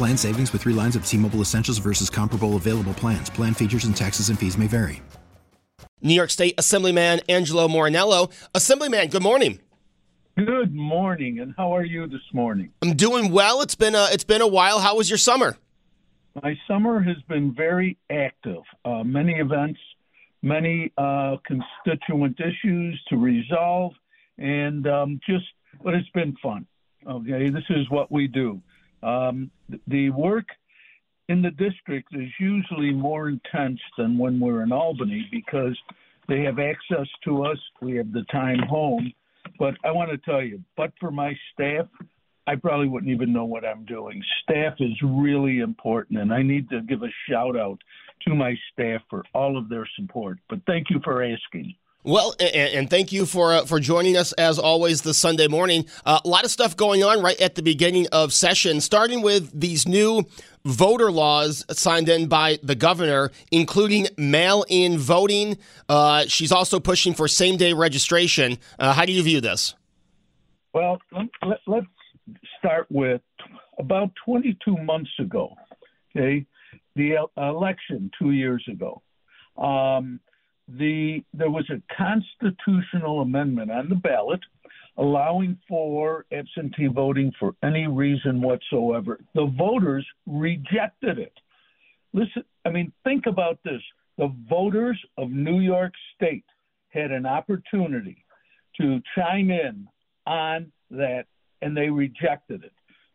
Plan savings with three lines of T Mobile Essentials versus comparable available plans. Plan features and taxes and fees may vary. New York State Assemblyman Angelo Morinello. Assemblyman, good morning. Good morning, and how are you this morning? I'm doing well. It's been a, it's been a while. How was your summer? My summer has been very active. Uh, many events, many uh, constituent issues to resolve, and um, just, but it's been fun. Okay, this is what we do. Um, the work in the district is usually more intense than when we're in Albany because they have access to us. We have the time home. But I want to tell you, but for my staff, I probably wouldn't even know what I'm doing. Staff is really important, and I need to give a shout out to my staff for all of their support. But thank you for asking. Well, and, and, thank you for uh, for joining us as always this Sunday morning. Uh, a lot of stuff going on right at the beginning of session, starting with these new voter laws signed in by the governor, including mail-in voting. Uh, she's also pushing for same-day registration. Uh, how do you view this? Well, let, us start with about 22 months ago. Okay, the election two years ago. Um, the there was a constitutional amendment on the ballot allowing for absentee voting for any reason whatsoever. The voters rejected it. Listen, I mean, think about this. The voters of New York State had an opportunity to chime in on that, and they rejected it.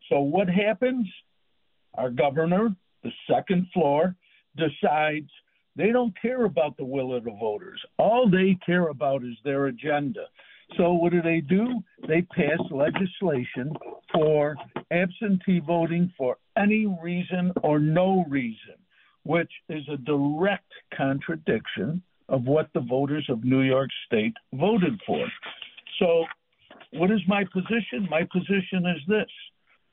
So, what happens? Our governor, the second floor, decides they don't care about the will of the voters. All they care about is their agenda. So what do they do? They pass legislation for absentee voting for any reason or no reason, which is a direct contradiction of what the voters of New York State voted for. So what is my position? My position is this.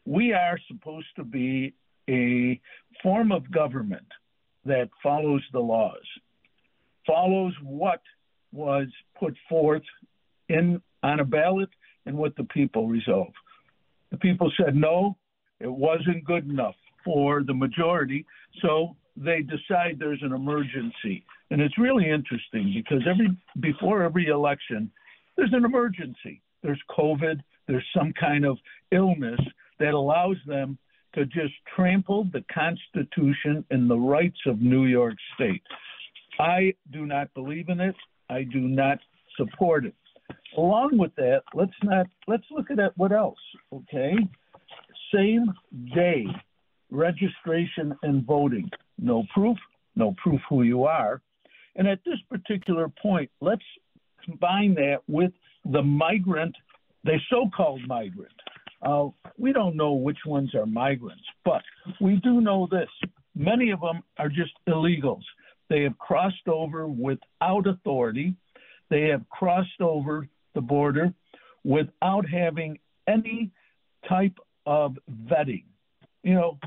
We are supposed to be a form of government that follows the laws, follows what was put forth in on a ballot and what the people resolve. The people said no, it wasn't good enough for the majority, so they decide there's an emergency. And it's really interesting because every before every election, there's an emergency. There's COVID, there's some kind of illness that allows them to just trample the Constitution and the rights of New York State. I do not believe in it. I do not support it. Along with that, let's not let's look at what else. Okay, same day registration and voting. No proof, no proof who you are. And at this particular point, let's combine that with the migrant, the so-called migrant uh, we don't know which ones are migrants, but we do know this. Many of them are just illegals. They have crossed over without authority. They have crossed over the border without having any type of vetting. You know,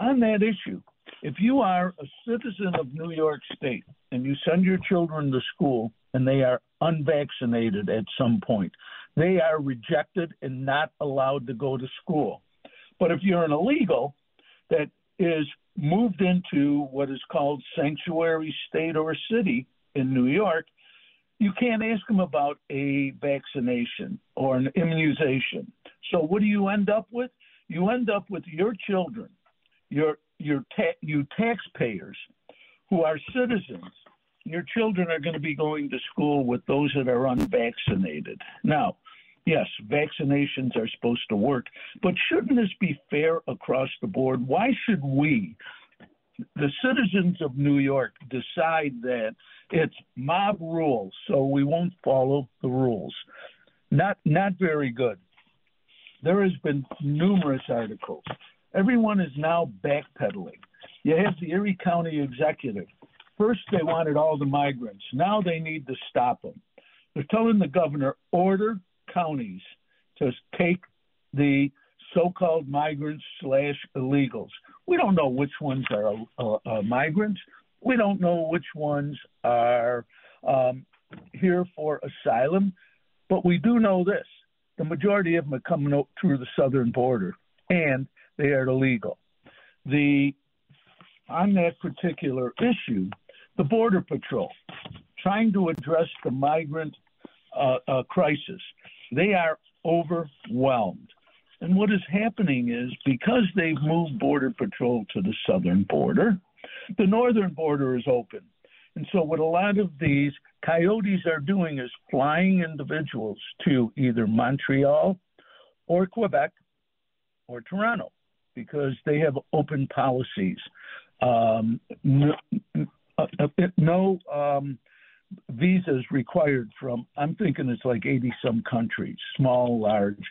on that issue, if you are a citizen of New York State and you send your children to school and they are unvaccinated at some point, they are rejected and not allowed to go to school. But if you're an illegal that is moved into what is called sanctuary state or city in New York, you can't ask them about a vaccination or an immunization. So what do you end up with? you end up with your children, your your ta- you taxpayers, who are citizens. Your children are going to be going to school with those that are unvaccinated. Now, yes, vaccinations are supposed to work, but shouldn't this be fair across the board? Why should we, the citizens of New York, decide that it's mob rules, so we won't follow the rules? Not not very good. There has been numerous articles. Everyone is now backpedaling. You have the Erie County Executive. First, they wanted all the migrants. Now they need to stop them. They're telling the governor order counties to take the so-called migrants slash illegals. We don't know which ones are uh, uh, migrants. We don't know which ones are um, here for asylum. But we do know this: the majority of them are coming through the southern border, and they are illegal. The on that particular issue, the Border Patrol trying to address the migrant uh, uh, crisis, they are overwhelmed. And what is happening is because they've moved Border Patrol to the southern border, the northern border is open. And so, what a lot of these coyotes are doing is flying individuals to either Montreal or Quebec or Toronto because they have open policies. Um, no, uh, uh, no um, visas required from, I'm thinking it's like 80 some countries, small, large.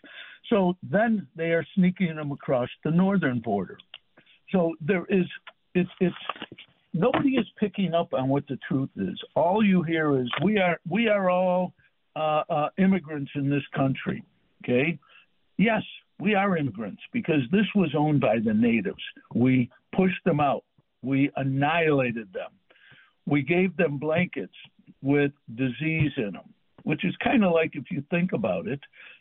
So then they are sneaking them across the northern border. So there is, it's, it's, nobody is picking up on what the truth is. All you hear is we are, we are all uh, uh, immigrants in this country. Okay. Yes, we are immigrants because this was owned by the natives. We pushed them out. We annihilated them. We gave them blankets with disease in them, which is kind of like, if you think about it,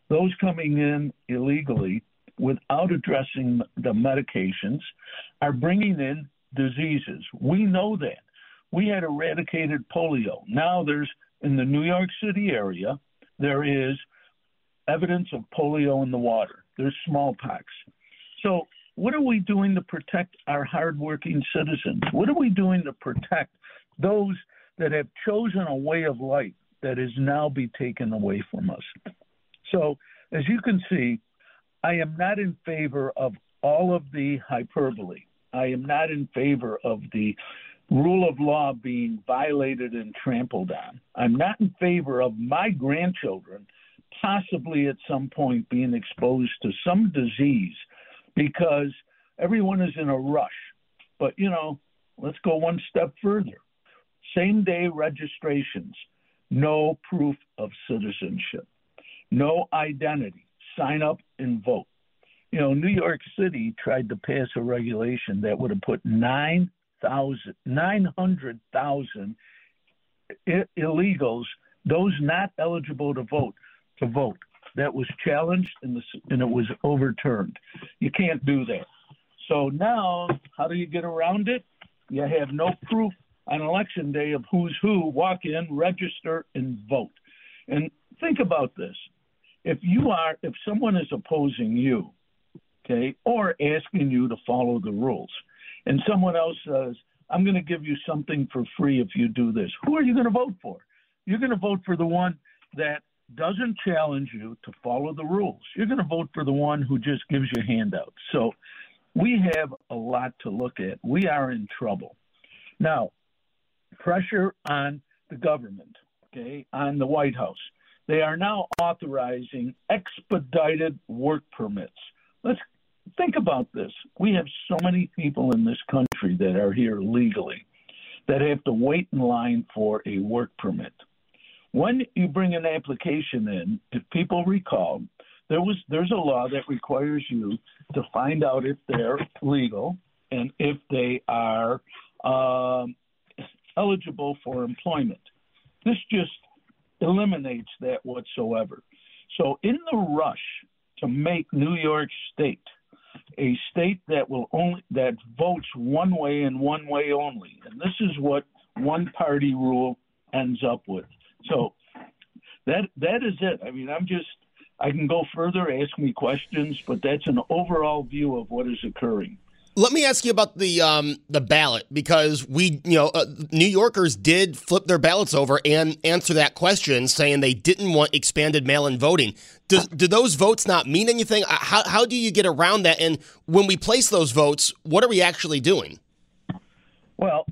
those coming in illegally without addressing the medications are bringing in diseases. We know that. We had eradicated polio. Now there's in the New York City area, there is evidence of polio in the water. There's smallpox. So, what are we doing to protect our hardworking citizens? What are we doing to protect those that have chosen a way of life that is now be taken away from us? So, as you can see, I am not in favor of all of the hyperbole. I am not in favor of the rule of law being violated and trampled on. I'm not in favor of my grandchildren possibly at some point being exposed to some disease because everyone is in a rush. But, you know, let's go one step further. Same day registrations, no proof of citizenship, no identity, sign up and vote. You know, New York City tried to pass a regulation that would have put 9,000, 900,000 illegals, those not eligible to vote, to vote. That was challenged and, the, and it was overturned. You can't do that. So now, how do you get around it? You have no proof on election day of who's who. Walk in, register, and vote. And think about this: if you are, if someone is opposing you, okay, or asking you to follow the rules, and someone else says, "I'm going to give you something for free if you do this," who are you going to vote for? You're going to vote for the one that doesn't challenge you to follow the rules. You're going to vote for the one who just gives you handouts. So we have a lot to look at. We are in trouble. Now, pressure on the government, okay, on the White House. They are now authorizing expedited work permits. Let's think about this. We have so many people in this country that are here legally that have to wait in line for a work permit. When you bring an application in, if people recall, there was there's a law that requires you to find out if they're legal and if they are um, eligible for employment. This just eliminates that whatsoever. So, in the rush to make New York State a state that will only that votes one way and one way only, and this is what one party rule ends up with. So that that is it. I mean, I'm just I can go further, ask me questions, but that's an overall view of what is occurring. Let me ask you about the um, the ballot because we, you know, uh, New Yorkers did flip their ballots over and answer that question, saying they didn't want expanded mail-in voting. Do, do those votes not mean anything? Uh, how how do you get around that? And when we place those votes, what are we actually doing? Well,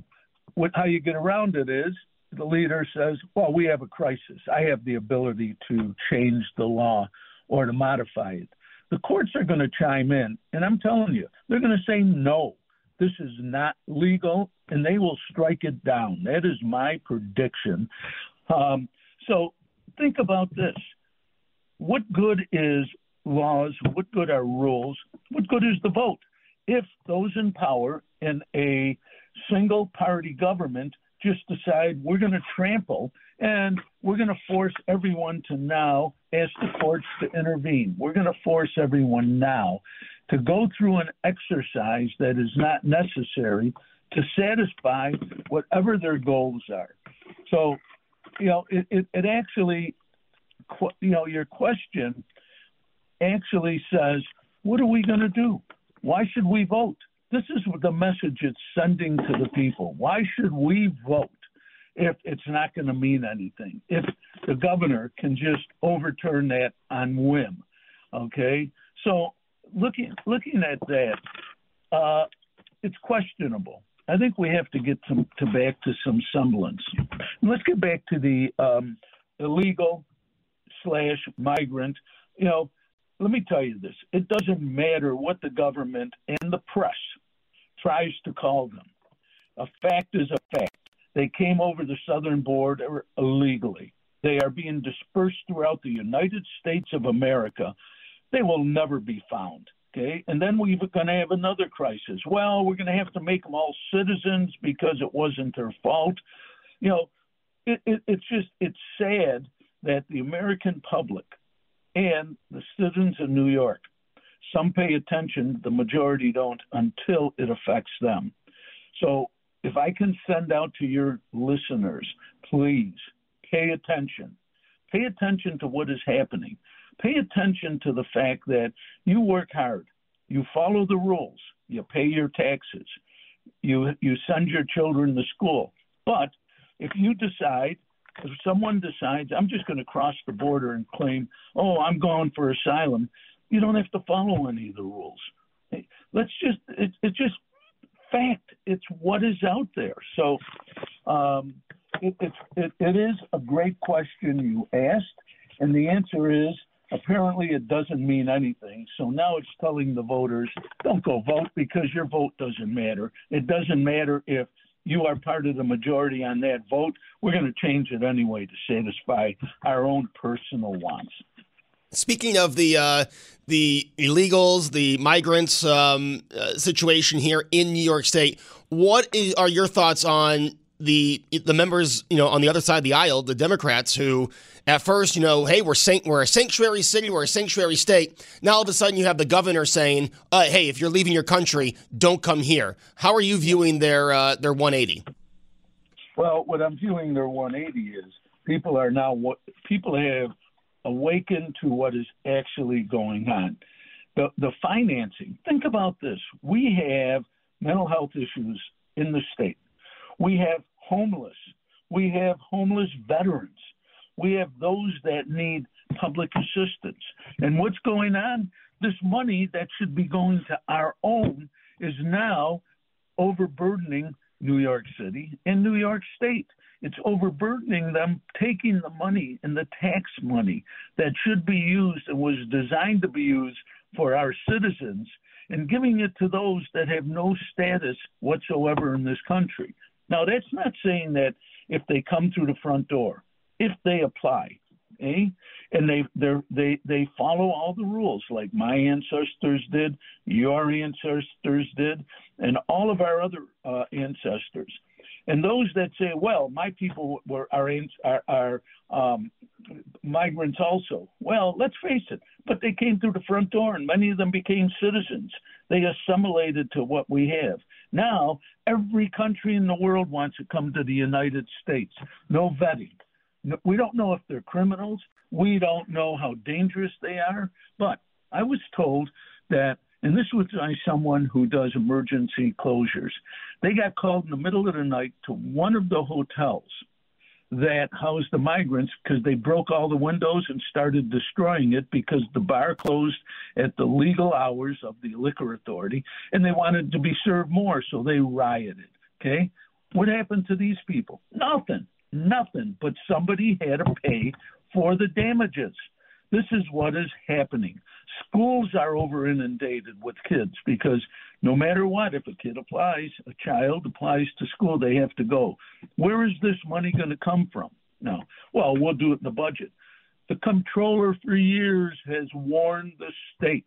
what, how you get around it is the leader says, "Well, we have a crisis. I have the ability to change the law or to modify it." The courts are going to chime in, and I'm telling you, they're going to say no. This is not legal, and they will strike it down. That is my prediction. Um, so think about this: what good is laws? What good are rules? What good is the vote? If those in power in a single party government just decide we're going to trample and we're going to force everyone to now ask the courts to intervene. We're going to force everyone now to go through an exercise that is not necessary to satisfy whatever their goals are. So, you know, it, it, it actually, you know, your question actually says, what are we going to do? Why should we vote? This is the message it's sending to the people. Why should we vote? If it's not going to mean anything. If the governor can just overturn that on whim, okay? So looking looking at that, uh, it's questionable. I think we have to get some to back to some semblance. let's get back to the um, illegal slash migrant. You know, let me tell you this: it doesn't matter what the government and the press tries to call them. A fact is a fact. They came over the southern border illegally. They are being dispersed throughout the United States of America. They will never be found. Okay, and then we're going to have another crisis. Well, we're going to have to make them all citizens because it wasn't their fault. You know, it, it, it's just it's sad that the American public and the citizens of New York, some pay attention, the majority don't until it affects them. So if I can send out to your listeners, please pay attention. Pay attention to what is happening. Pay attention to the fact that you work hard, you follow the rules, you pay your taxes, you you send your children to school. But if you decide, if someone decides, I'm just going to cross the border and claim, oh, I'm going for asylum, you don't have to follow any of the rules. Let's just it, it just fact. It's what is out there. So um, it, it, it is a great question you asked, and the answer is apparently it doesn't mean anything. So now it's telling the voters, don't go vote because your vote doesn't matter. It doesn't matter if you are part of the majority on that vote. We're going to change it anyway to satisfy our own personal wants. Speaking of the uh, the illegals, the migrants um, uh, situation here in New York State, what is, are your thoughts on the the members, you know, on the other side of the aisle, the Democrats, who at first, you know, hey, we're we're a sanctuary city, we're a sanctuary state. Now all of a sudden, you have the governor saying, uh, hey, if you're leaving your country, don't come here. How are you viewing their uh, their 180? Well, what I'm viewing their 180 is people are now what people have awaken to what is actually going on. The, the financing, think about this. We have mental health issues in the state. We have homeless. We have homeless veterans. We have those that need public assistance. And what's going on? This money that should be going to our own is now overburdening New York City and New York State. It's overburdening them, taking the money and the tax money that should be used and was designed to be used for our citizens and giving it to those that have no status whatsoever in this country. Now, that's not saying that if they come through the front door, if they apply, eh? and they they they follow all the rules like my ancestors did, your ancestors did, and all of our other uh, ancestors. And those that say, well, my people were are, are, are um, migrants also. Well, let's face it, but they came through the front door, and many of them became citizens. They assimilated to what we have. Now, every country in the world wants to come to the United States. No vetting. We don't know if they're criminals. We don't know how dangerous they are, but I was told that, and this was by someone who does emergency closures. They got called in the middle of the night to one of the hotels that housed the migrants because they broke all the windows and started destroying it because the bar closed at the legal hours of the liquor authority and they wanted to be served more, so they rioted. Okay? What happened to these people? Nothing. Nothing. But somebody had to pay for the damages. This is what is happening. Schools are over inundated with kids because no matter what, if a kid applies, a child applies to school, they have to go. Where is this money going to come from? No. Well, we'll do it in the budget. The comptroller for years has warned the state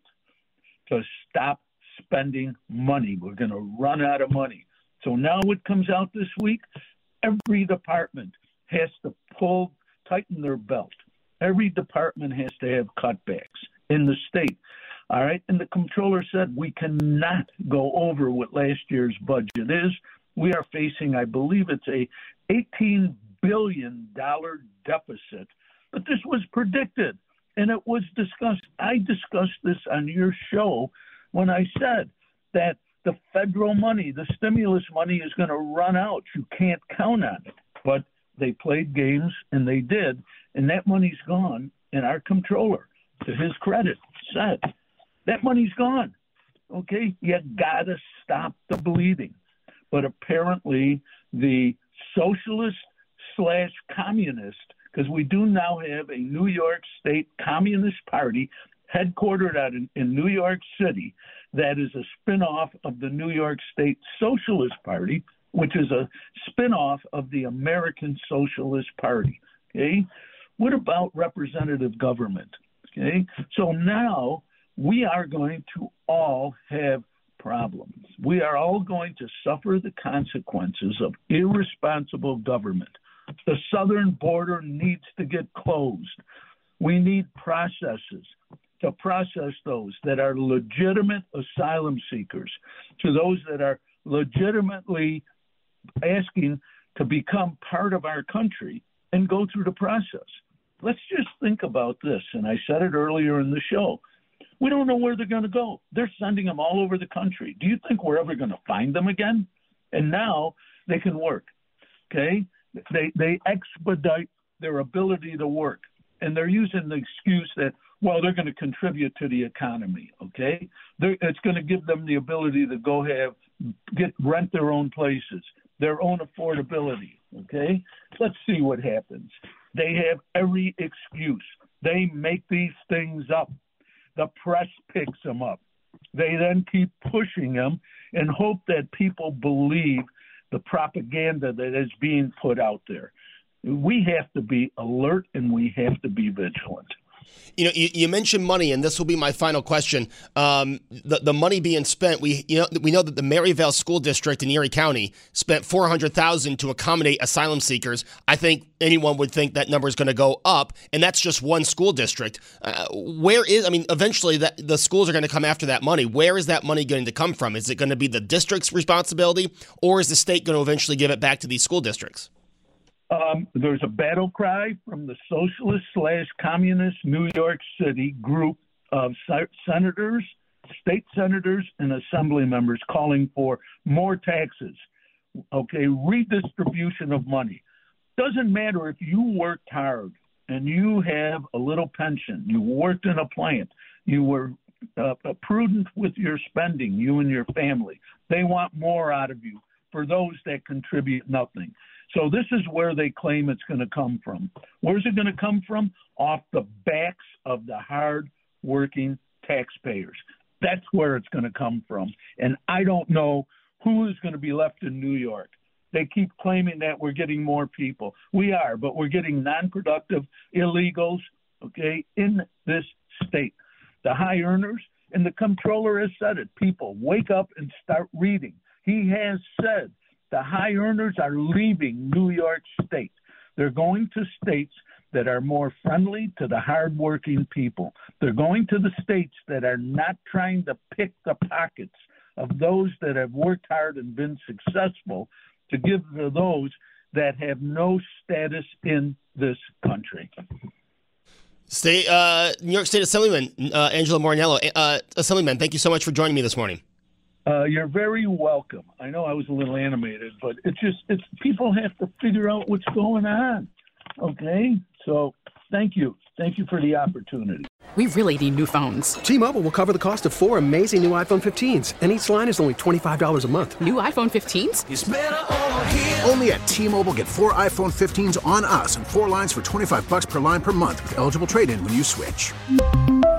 to stop spending money. We're going to run out of money. So now what comes out this week? Every department has to pull, tighten their belt. Every department has to have cutbacks in the state. All right. And the comptroller said we cannot go over what last year's budget is. We are facing, I believe it's a $18 billion deficit. But this was predicted and it was discussed. I discussed this on your show when I said that the federal money, the stimulus money is going to run out. You can't count on it. But they played games and they did. And that money's gone. And our comptroller, to his credit, said that money's gone. Okay, you got to stop the bleeding. But apparently, the socialist slash communist, because we do now have a New York State Communist Party headquartered out in, in New York City that is a spinoff of the New York State Socialist Party, which is a spinoff of the American Socialist Party. Okay, what about representative government? Okay, so now we are going to all have problems. We are all going to suffer the consequences of irresponsible government. The southern border needs to get closed. We need processes to process those that are legitimate asylum seekers, to those that are legitimately asking to become part of our country and go through the process. Let's just think about this, and I said it earlier in the show. We don't know where they're going to go. They're sending them all over the country. Do you think we're ever going to find them again? And now they can work. Okay? They they expedite their ability to work. And they're using the excuse that well, they're going to contribute to the economy. Okay, they're, it's going to give them the ability to go have get rent their own places, their own affordability. Okay, let's see what happens. They have every excuse. They make these things up. The press picks them up. They then keep pushing them and hope that people believe the propaganda that is being put out there. We have to be alert and we have to be vigilant. You know, you, you, mentioned money, and this will be my final question. Um, the the money being spent, we you know we know that the Maryvale School District in Erie County spent four hundred thousand to accommodate asylum seekers. I think anyone would think that number is going to go up, and that's just one school district. Uh, where is? I mean, eventually that the schools are going to come after that money. Where is that money going to come from? Is it going to be the district's responsibility, or is the state going to eventually give it back to these school districts? Um, there's a battle cry from the socialist slash communist New York City group of senators, state senators, and assembly members calling for more taxes. Okay, redistribution of money. Doesn't matter if you worked hard and you have a little pension, you worked in a plant, you were uh, prudent with your spending, you and your family. They want more out of you for those that contribute nothing. So this is where they claim it's going to come from. Where's it going to come from? Off the backs of the hard working taxpayers. That's where it's going to come from. And I don't know who is going to be left in New York. They keep claiming that we're getting more people. We are, but we're getting non productive illegals, okay, in this state. The high earners, and the comptroller has said it. People, wake up and start reading. He has said the high earners are leaving New York State. They're going to states that are more friendly to the hardworking people. They're going to the states that are not trying to pick the pockets of those that have worked hard and been successful to give to those that have no status in this country. State, uh, New York State Assemblyman uh, Angelo Morinello. Uh, Assemblyman, thank you so much for joining me this morning. Uh, you're very welcome. I know I was a little animated, but it's just it's people have to figure out what's going on. Okay, so thank you, thank you for the opportunity. We really need new phones. T-Mobile will cover the cost of four amazing new iPhone 15s, and each line is only twenty five dollars a month. New iPhone 15s? Only at T-Mobile, get four iPhone 15s on us, and four lines for twenty five bucks per line per month with eligible trade-in when you switch.